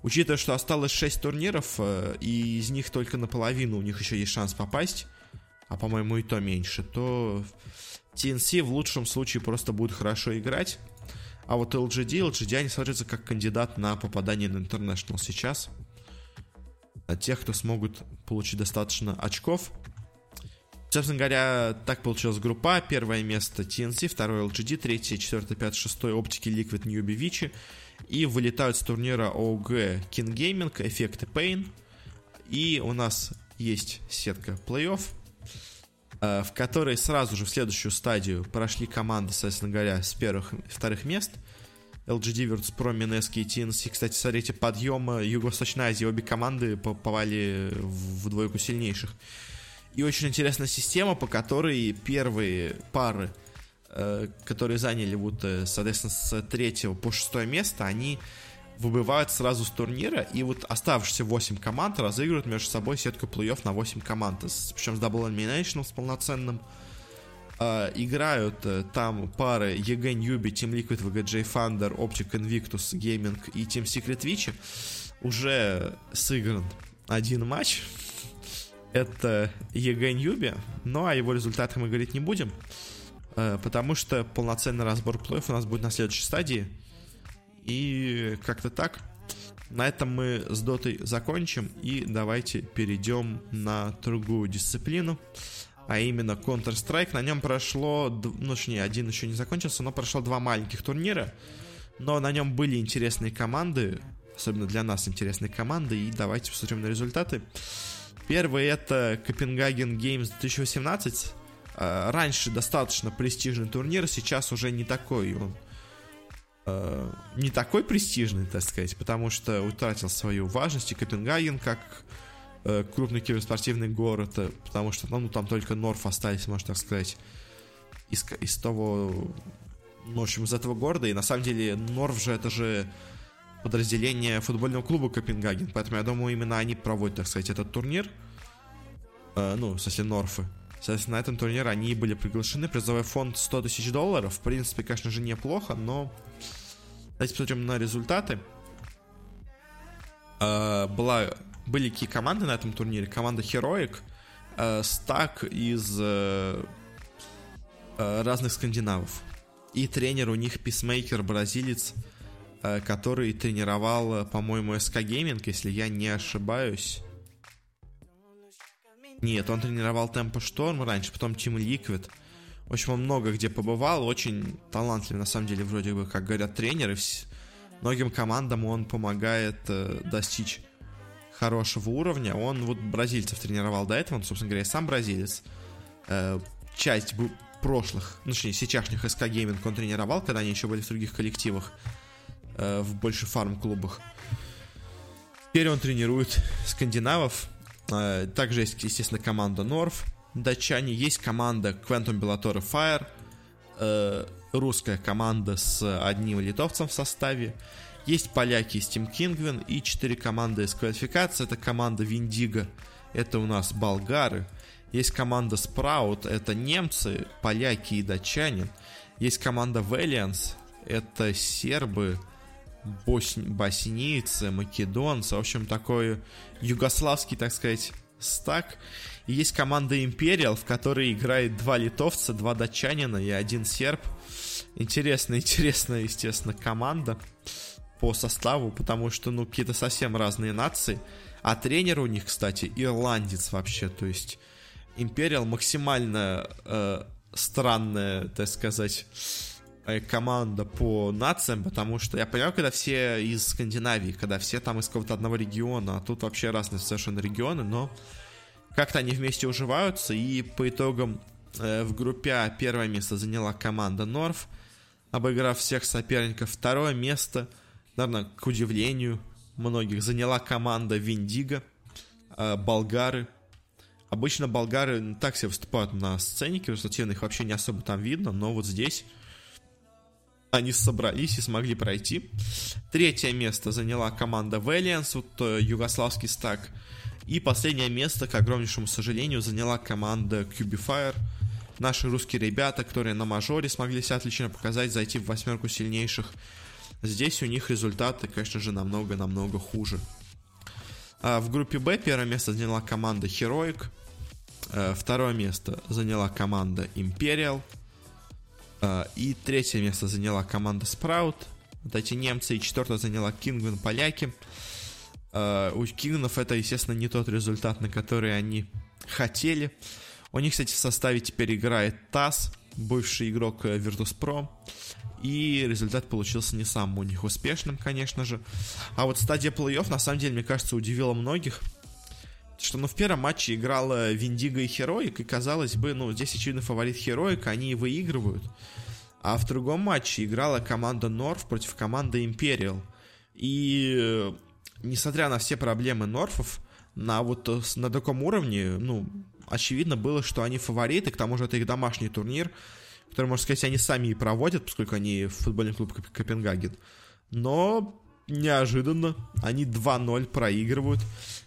учитывая, что осталось 6 турниров, э, и из них только наполовину у них еще есть шанс попасть, а, по-моему, и то меньше, то TNC в лучшем случае просто будет хорошо играть, а вот LGD, LGD они смотрятся как кандидат на попадание на International сейчас. От тех, кто смогут получить достаточно очков. Собственно говоря, так получилась группа. Первое место TNC, второе LGD, третье, четвертое, пятое, шестое оптики Liquid Newbie Vici. И вылетают с турнира OG King Gaming, эффекты Pain. И у нас есть сетка плей-офф, Э, в которой сразу же в следующую стадию прошли команды, соответственно говоря, с первых и вторых мест. LGD, Virtus.pro, Минески и TNC. Кстати, смотрите, подъем Юго-Восточной Азии. Обе команды попали в двойку сильнейших. И очень интересная система, по которой первые пары, которые заняли вот, э, соответственно, с третьего по шестое место, они выбывают сразу с турнира, и вот оставшиеся 8 команд разыгрывают между собой сетку плей-офф на 8 команд, причем с Double Elimination с полноценным. Uh, играют uh, там пары EG Newbie, Team Liquid, VGJ Thunder, Optic Invictus Gaming и Team Secret Witch. Уже сыгран один матч. Это EG Newbie, но о его результатах мы говорить не будем, потому что полноценный разбор плей у нас будет на следующей стадии. И как-то так. На этом мы с дотой закончим и давайте перейдем на другую дисциплину, а именно Counter-Strike. На нем прошло, ну, точнее, один еще не закончился, но прошло два маленьких турнира, но на нем были интересные команды, особенно для нас интересные команды, и давайте посмотрим на результаты. Первый это Copenhagen Games 2018. А, раньше достаточно престижный турнир, сейчас уже не такой он э, не такой престижный, так сказать, потому что утратил свою важность, и Копенгаген как э, крупный киберспортивный город, э, потому что ну, там только Норф остались, можно так сказать, из, из того, ну, в общем, из этого города, и на самом деле Норф же это же подразделение футбольного клуба Копенгаген, поэтому я думаю, именно они проводят, так сказать, этот турнир, э, ну, в смысле Норфы. Соответственно, на этом турнире они были приглашены. Призовой фонд 100 тысяч долларов. В принципе, конечно же, неплохо, но Давайте посмотрим на результаты. Uh, была, были какие команды на этом турнире? Команда Heroic, стак из uh, разных скандинавов. И тренер у них писмейкер, бразилец, который тренировал, по-моему, SK Gaming, если я не ошибаюсь. Нет, он тренировал Tempo Storm раньше, потом Team Liquid. В общем, он много где побывал, очень талантливый, на самом деле, вроде бы, как говорят тренеры. многим командам он помогает э, достичь хорошего уровня. Он вот бразильцев тренировал до этого, он, собственно говоря, сам бразилец. Э, часть прошлых, ну, точнее, сейчасшних СК Гейминг он тренировал, когда они еще были в других коллективах, э, в больше фарм-клубах. Теперь он тренирует скандинавов. Э, также есть, естественно, команда Норф, датчане. Есть команда Quantum Bellator Fire, э, русская команда с одним литовцем в составе. Есть поляки из Team Kingwin и четыре команды из квалификации. Это команда Виндиго, это у нас болгары. Есть команда Sprout, это немцы, поляки и датчане. Есть команда Valiance, это сербы, босни... боснийцы, македонцы. В общем, такой югославский, так сказать, стак. И есть команда Imperial, в которой играет два литовца, два датчанина и один серб. Интересная, интересная, естественно, команда по составу, потому что, ну, какие-то совсем разные нации. А тренер у них, кстати, ирландец вообще, то есть Империал максимально э, странная, так сказать, команда по нациям, потому что я понимаю, когда все из Скандинавии, когда все там из какого-то одного региона, а тут вообще разные совершенно регионы, но как-то они вместе уживаются, и по итогам э, в группе А первое место заняла команда Норф, обыграв всех соперников. Второе место – наверное, к удивлению многих, заняла команда Виндиго, э, болгары. Обычно болгары так себе выступают на сцене киберспортивной, их вообще не особо там видно, но вот здесь они собрались и смогли пройти. Третье место заняла команда Valiance, вот э, югославский стак. И последнее место, к огромнейшему сожалению, заняла команда Cubifier. Наши русские ребята, которые на мажоре смогли себя отлично показать, зайти в восьмерку сильнейших. Здесь у них результаты, конечно же, намного-намного хуже. А в группе Б первое место заняла команда Heroic, э, второе место заняла команда Imperial, и третье место заняла команда Sprout, вот эти немцы, и четвертое заняла Kingwin поляки. Э, у Кингнов это, естественно, не тот результат, на который они хотели. У них, кстати, в составе теперь играет ТАСС, бывший игрок Virtus.pro и результат получился не самым у них успешным, конечно же. А вот стадия плей-офф, на самом деле, мне кажется, удивила многих. Что, ну, в первом матче играла Виндиго и Хероик, и, казалось бы, ну, здесь очевидно фаворит Хероик, они выигрывают. А в другом матче играла команда Норф против команды Империал. И, несмотря на все проблемы Норфов, на вот на таком уровне, ну, очевидно было, что они фавориты, к тому же это их домашний турнир, который, можно сказать, они сами и проводят, поскольку они футбольный клуб Копенгаген. Но неожиданно они 2-0 проигрывают.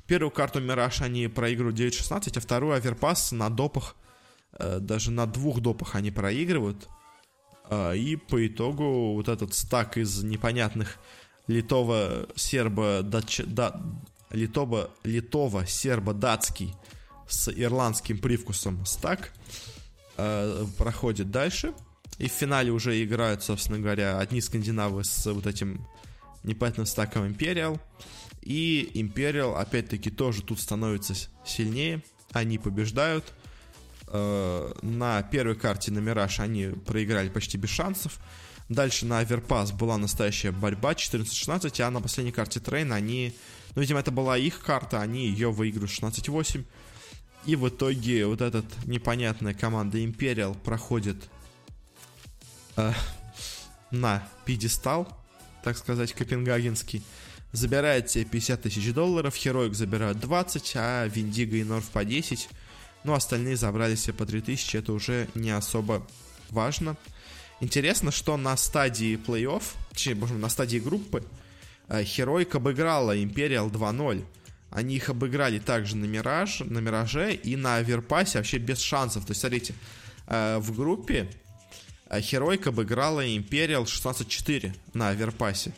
Первую карту Мираж они проигрывают 9-16, а вторую Аверпас на допах, э, даже на двух допах они проигрывают. Э, и по итогу вот этот стак из непонятных литово сербо дач, да, литово литово сербо датский с ирландским привкусом стак э, проходит дальше. И в финале уже играют, собственно говоря, одни скандинавы с вот этим непонятным стаком Imperial. И Imperial, опять-таки, тоже тут становится сильнее. Они побеждают. Э, на первой карте на Мираж они проиграли почти без шансов. Дальше на Overpass была настоящая борьба 14-16, а на последней карте Train они... Ну, видимо, это была их карта, они ее выиграют 16-8. И в итоге вот этот непонятная команда Imperial проходит э, на пьедестал, так сказать, копенгагенский. Забирает себе 50 тысяч долларов, Heroic забирают 20, а Виндиго и Норф по 10. Ну, остальные забрали себе по 3000, это уже не особо важно. Интересно, что на стадии плей-офф, точнее, на стадии группы, Heroic обыграла Imperial 2-0. Они их обыграли также на Мираж, на Мираже и на Аверпасе вообще без шансов. То есть, смотрите, э, в группе Херойк э, обыграла Империал 16-4 на Аверпасе.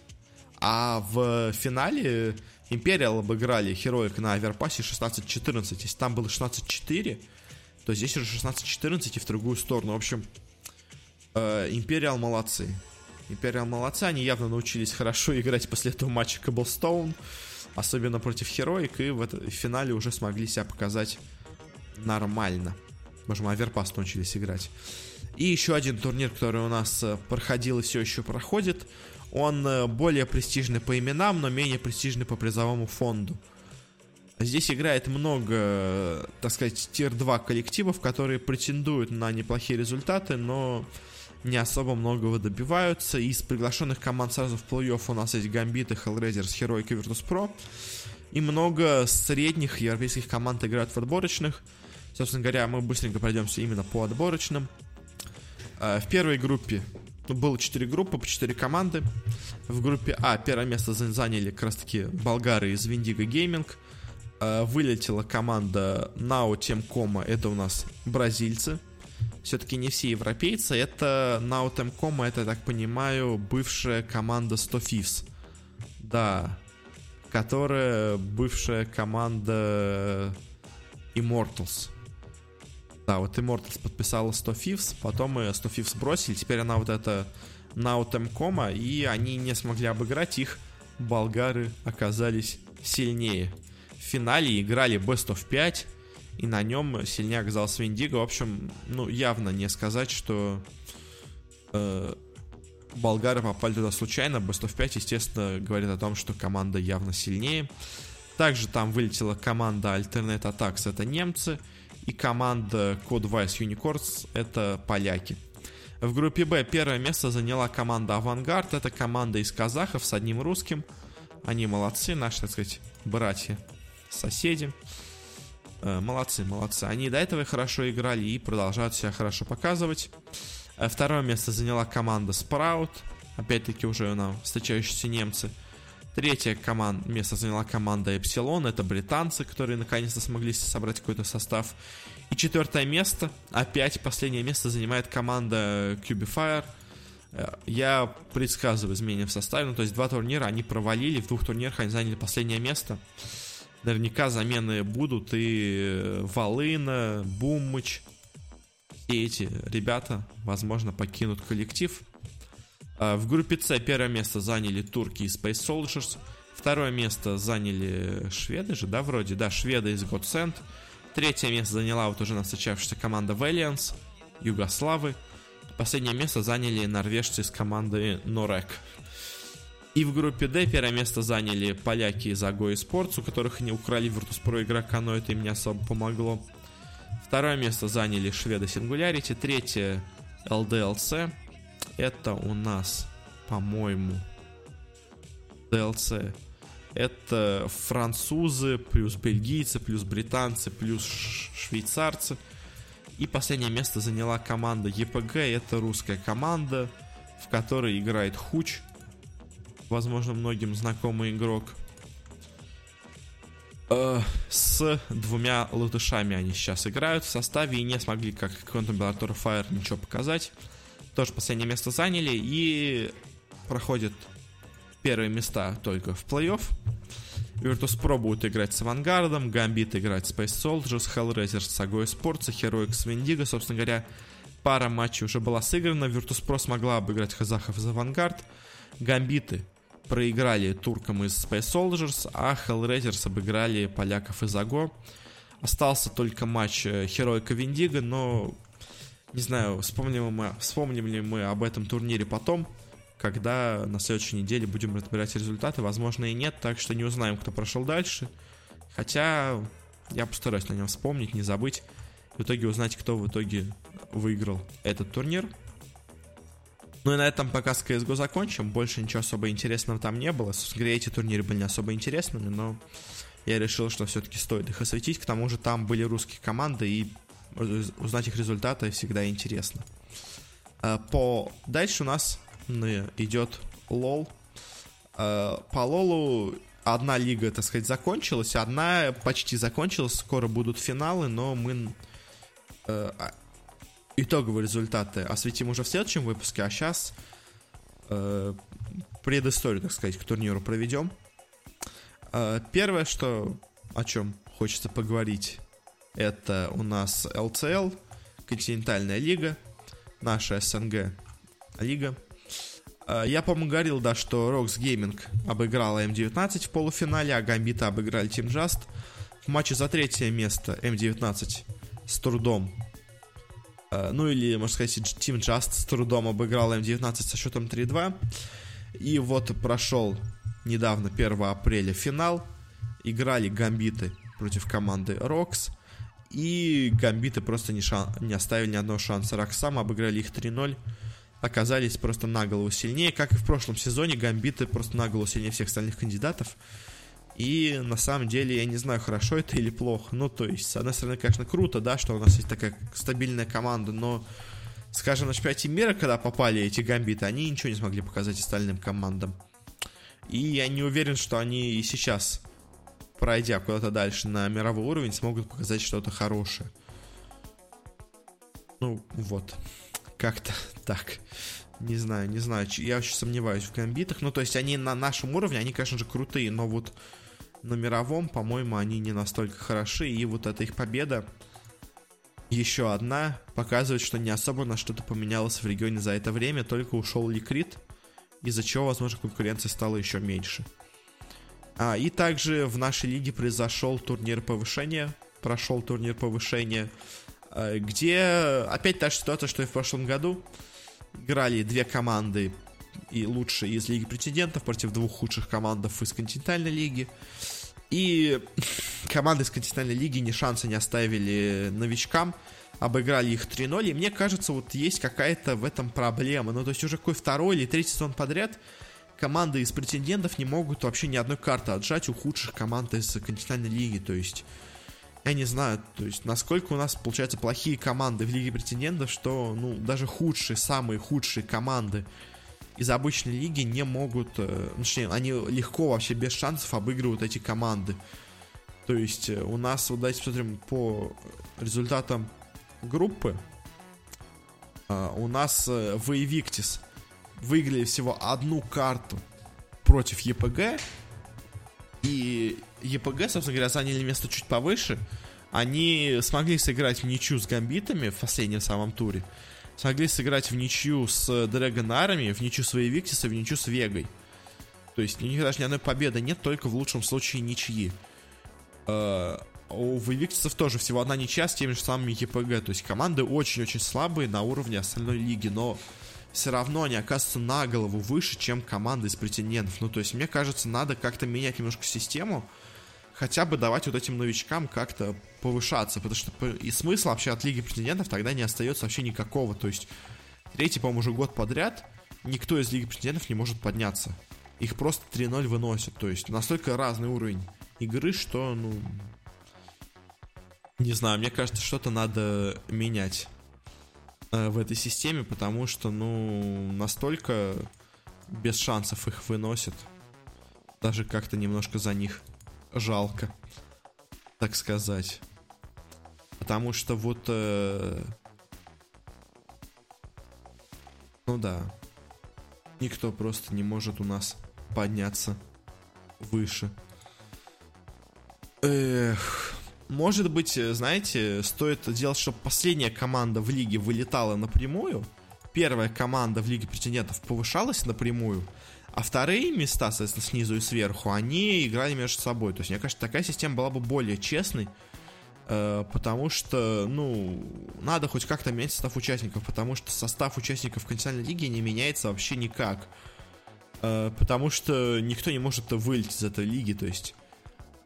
А в финале Империал обыграли Хероик на Аверпасе 16-14. Если там было 16-4, то здесь уже 16-14 и в другую сторону. В общем, Империал молодцы. Империал молодцы, они явно научились хорошо играть после этого матча Каблстоун особенно против Хероик, и в, это, финале уже смогли себя показать нормально. Можем Аверпас научились играть. И еще один турнир, который у нас э, проходил и все еще проходит. Он э, более престижный по именам, но менее престижный по призовому фонду. Здесь играет много, так сказать, тир-2 коллективов, которые претендуют на неплохие результаты, но не особо многого добиваются. Из приглашенных команд сразу в плей-офф у нас есть Гамбиты, Hellraisers, Heroic и Virtus.pro. И много средних европейских команд играют в отборочных. Собственно говоря, мы быстренько пройдемся именно по отборочным. Э, в первой группе было 4 группы по 4 команды. В группе А первое место заняли как раз таки болгары из Виндиго Гейминг. Э, вылетела команда Nao Team это у нас бразильцы. Все-таки не все европейцы, это Nao Team это, я так понимаю, бывшая команда 100 Thieves. Да, которая бывшая команда Immortals. Да, вот Immortals подписала 100 Thieves, потом мы 100 Thieves бросили, теперь она вот это Temcom, и они не смогли обыграть их, болгары оказались сильнее. В финале играли Best of 5, и на нем сильнее оказался Виндиго. В общем, ну, явно не сказать, что э, болгары попали туда случайно. Best of 5, естественно, говорит о том, что команда явно сильнее. Также там вылетела команда Alternate Attacks, это немцы, и команда Code Vice Unicorns, это поляки. В группе Б первое место заняла команда Авангард, это команда из казахов с одним русским. Они молодцы, наши, так сказать, братья, соседи. Э, молодцы, молодцы. Они до этого хорошо играли и продолжают себя хорошо показывать. Э, второе место заняла команда Sprout. Опять-таки уже на встречающиеся немцы. Третье команд... место заняла команда Epsilon. Это британцы, которые наконец-то смогли собрать какой-то состав. И четвертое место, опять последнее место занимает команда Cubifier. Э, я предсказываю изменения в составе. Ну, то есть два турнира они провалили, в двух турнирах они заняли последнее место. Наверняка замены будут и Волына, Бумыч. И эти ребята, возможно, покинут коллектив. А, в группе С первое место заняли турки из Space Soldiers. Второе место заняли шведы же, да, вроде? Да, шведы из Godsend. Третье место заняла вот уже встречавшаяся команда Valiance, Югославы. Последнее место заняли норвежцы из команды Норек. И в группе D первое место заняли поляки из Ago Sports, у которых они украли Virtus.pro игрока, но это им не особо помогло. Второе место заняли шведы Singularity. Третье LDLC. Это у нас, по-моему, DLC. Это французы, плюс бельгийцы, плюс британцы, плюс швейцарцы. И последнее место заняла команда EPG. Это русская команда, в которой играет Хуч, возможно, многим знакомый игрок. Э, с двумя латышами они сейчас играют в составе и не смогли, как Quantum Bellator Fire, ничего показать. Тоже последнее место заняли и проходят первые места только в плей-офф. Virtus.pro будет играть с Авангардом, Гамбит играть с Space Soldiers, Hellraiser с Agoi Sports, Heroic с Wendigo. Собственно говоря, пара матчей уже была сыграна. Virtus.pro смогла обыграть казахов из Авангард. Гамбиты проиграли туркам из Space Soldiers, а Hellraisers обыграли поляков из Аго. Остался только матч Херойка Виндиго, но не знаю, вспомним, мы, вспомним ли мы об этом турнире потом, когда на следующей неделе будем разбирать результаты. Возможно и нет, так что не узнаем, кто прошел дальше. Хотя я постараюсь на нем вспомнить, не забыть. В итоге узнать, кто в итоге выиграл этот турнир. Ну и на этом пока с CSGO закончим. Больше ничего особо интересного там не было. Говоря, эти турниры были не особо интересными, но я решил, что все-таки стоит их осветить. К тому же там были русские команды, и узнать их результаты всегда интересно. А, по... Дальше у нас идет лол. А, по лолу одна лига, так сказать, закончилась, одна почти закончилась, скоро будут финалы, но мы э, итоговые результаты осветим уже в следующем выпуске, а сейчас э, предысторию, так сказать, к турниру проведем. Э, первое, что о чем хочется поговорить, это у нас LCL, континентальная лига, наша СНГ лига. Э, я, по-моему, говорил, да, что Rox Gaming обыграла М19 в полуфинале, а Гамбита обыграли Team Just. В матче за третье место М19 с трудом Э, ну или, можно сказать, Team Just с трудом обыграл М19 со счетом 3-2. И вот прошел недавно, 1 апреля, финал. Играли гамбиты против команды Рокс. И гамбиты просто не, шан... не оставили ни одного шанса. Роксам обыграли их 3-0. Оказались просто на голову сильнее. Как и в прошлом сезоне, гамбиты просто на голову сильнее всех остальных кандидатов. И на самом деле я не знаю, хорошо это или плохо. Ну, то есть, с одной стороны, конечно, круто, да, что у нас есть такая стабильная команда, но, скажем, на чемпионате мира, когда попали эти гамбиты, они ничего не смогли показать остальным командам. И я не уверен, что они и сейчас, пройдя куда-то дальше на мировой уровень, смогут показать что-то хорошее. Ну, вот. Как-то так. Не знаю, не знаю. Я очень сомневаюсь в гамбитах. Ну, то есть они на нашем уровне, они, конечно же, крутые, но вот на мировом, по-моему, они не настолько хороши. И вот эта их победа, еще одна, показывает, что не особо на что-то поменялось в регионе за это время, только ушел Ликрит из-за чего, возможно, конкуренция стала еще меньше. А, и также в нашей лиге произошел турнир повышения, прошел турнир повышения, а, где опять та же ситуация, что и в прошлом году. Играли две команды и лучшие из Лиги претендентов против двух худших команд из континентальной лиги. И команды из континентальной лиги ни шанса не оставили новичкам обыграли их 3-0, и мне кажется, вот есть какая-то в этом проблема. Ну, то есть уже какой второй или третий сезон подряд команды из претендентов не могут вообще ни одной карты отжать у худших команд из континентальной лиги, то есть... Я не знаю, то есть, насколько у нас, получается, плохие команды в Лиге претендентов, что, ну, даже худшие, самые худшие команды из обычной лиги не могут, э, ну, точнее, они легко вообще без шансов обыгрывают эти команды. То есть э, у нас, вот давайте посмотрим по результатам группы. А, у нас э, в Evictis выиграли всего одну карту против ЕПГ. И ЕПГ, собственно говоря, заняли место чуть повыше. Они смогли сыграть в ничью с Гамбитами в последнем самом туре. Смогли сыграть в ничью с Дрэгонарами, в ничью с Вейвиктиса, в ничью с Вегой. То есть у них даже ни одной победы нет, только в лучшем случае ничьи. А, у Виктисов тоже всего одна ничья с теми же самыми ЕПГ. То есть команды очень-очень слабые на уровне остальной лиги, но все равно они оказываются на голову выше, чем команды из претендентов. Ну, то есть, мне кажется, надо как-то менять немножко систему, хотя бы давать вот этим новичкам как-то повышаться, потому что и смысла вообще от Лиги претендентов тогда не остается вообще никакого. То есть, третий, по-моему, уже год подряд никто из Лиги претендентов не может подняться. Их просто 3-0 выносят. То есть, настолько разный уровень игры, что, ну, не знаю, мне кажется, что-то надо менять в этой системе, потому что, ну, настолько без шансов их выносят. Даже как-то немножко за них жалко, так сказать. Потому что вот... Э, ну да. Никто просто не может у нас подняться выше. Эх. Может быть, э, знаете, стоит делать, чтобы последняя команда в лиге вылетала напрямую, первая команда в лиге претендентов повышалась напрямую, а вторые места, соответственно, снизу и сверху, они играли между собой. То есть, мне кажется, такая система была бы более честной, э, потому что, ну, надо хоть как-то менять состав участников, потому что состав участников континентальной лиги не меняется вообще никак. Э, потому что никто не может вылететь из этой лиги, то есть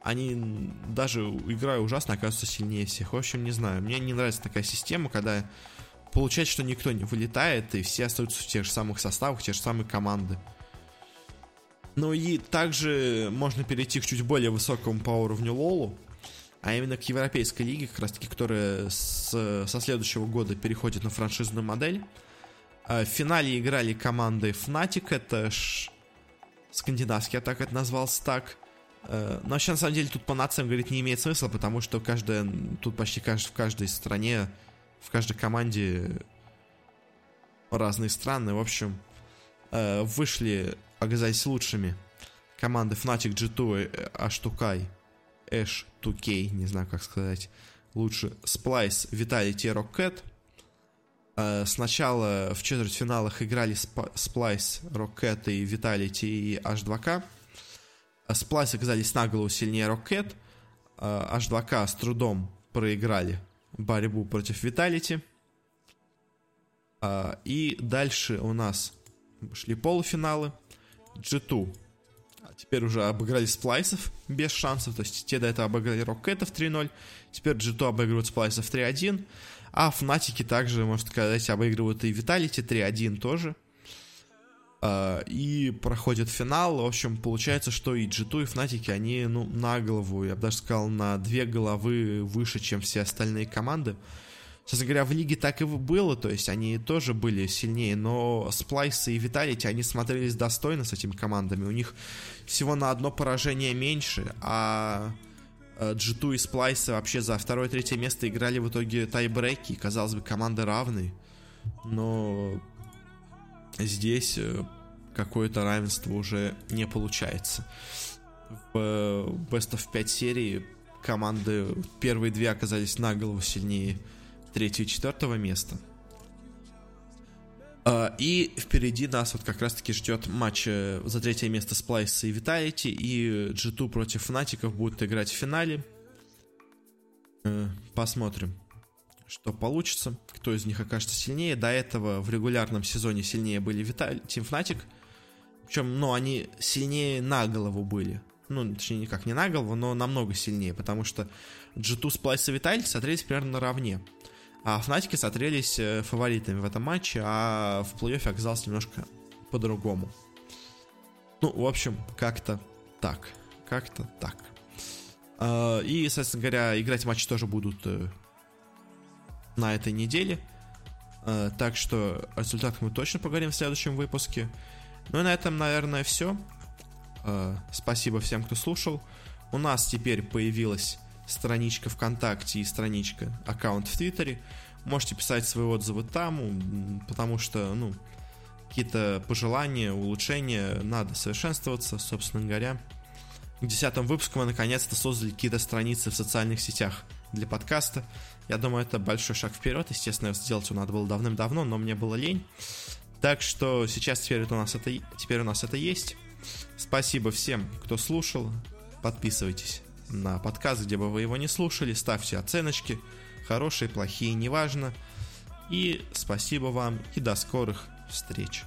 они даже играя ужасно оказываются сильнее всех. В общем, не знаю. Мне не нравится такая система, когда получается, что никто не вылетает, и все остаются в тех же самых составах, те же самые команды. Ну и также можно перейти к чуть более высокому по уровню Лолу, а именно к европейской лиге, как раз таки, которая с, со следующего года переходит на франшизную модель. А, в финале играли команды Fnatic, это ш... скандинавский атак это назывался так. Э, но вообще, на самом деле, тут по нациям говорить не имеет смысла, потому что каждая, тут почти в каждой стране, в каждой команде разные страны. В общем, э, вышли, оказались лучшими команды Fnatic, G2, H2K, Ash 2K, не знаю, как сказать лучше, Splice, Vitality, Rocket. Э, сначала в четвертьфиналах играли Splice, Rocket и Vitality и H2K. Сплайс оказались на голову сильнее Рокет. H2K с трудом проиграли борьбу против Виталити. И дальше у нас шли полуфиналы. G2 теперь уже обыграли сплайсов без шансов, то есть те до этого обыграли Рокетов 3-0, теперь G2 обыгрывают сплайсов 3-1, а Фнатики также, можно сказать, обыгрывают и Виталити 3-1 тоже. А, и проходит финал. В общем, получается, что и G2, и Фнатики, они, ну, на голову, я бы даже сказал, на две головы выше, чем все остальные команды. Честно говоря, в лиге так и было, то есть они тоже были сильнее, но Сплайс и Виталити, они смотрелись достойно с этими командами. У них всего на одно поражение меньше, а G2 и Сплайсы вообще за второе третье место играли в итоге тайбреки, казалось бы, команды равные. Но здесь э, какое-то равенство уже не получается. В Best of 5 серии команды первые две оказались на голову сильнее третьего и четвертого места. А, и впереди нас вот как раз-таки ждет матч э, за третье место Splice и Vitality, и G2 против Фнатиков будут играть в финале. Э, посмотрим, что получится, кто из них окажется сильнее. До этого в регулярном сезоне сильнее были Vitality, Team Fnatic. Причем, ну, они сильнее на голову были. Ну, точнее, никак не на голову, но намного сильнее, потому что G2, Splice и Vitality смотрелись примерно наравне. А Фнатики смотрелись э, фаворитами в этом матче, а в плей-оффе оказалось немножко по-другому. Ну, в общем, как-то так. Как-то так. А, и, соответственно говоря, играть матчи тоже будут э, на этой неделе. А, так что о результатах мы точно поговорим в следующем выпуске. Ну и на этом, наверное, все. А, спасибо всем, кто слушал. У нас теперь появилась страничка ВКонтакте и страничка, аккаунт в Твиттере. Можете писать свои отзывы там, потому что, ну, какие-то пожелания, улучшения, надо совершенствоваться, собственно говоря. К десятому выпуску мы наконец-то создали какие-то страницы в социальных сетях для подкаста. Я думаю, это большой шаг вперед. Естественно, сделать его надо было давным-давно, но мне было лень. Так что сейчас теперь у нас это, теперь у нас это есть. Спасибо всем, кто слушал. Подписывайтесь на подкаст, где бы вы его не слушали. Ставьте оценочки. Хорошие, плохие, неважно. И спасибо вам и до скорых встреч.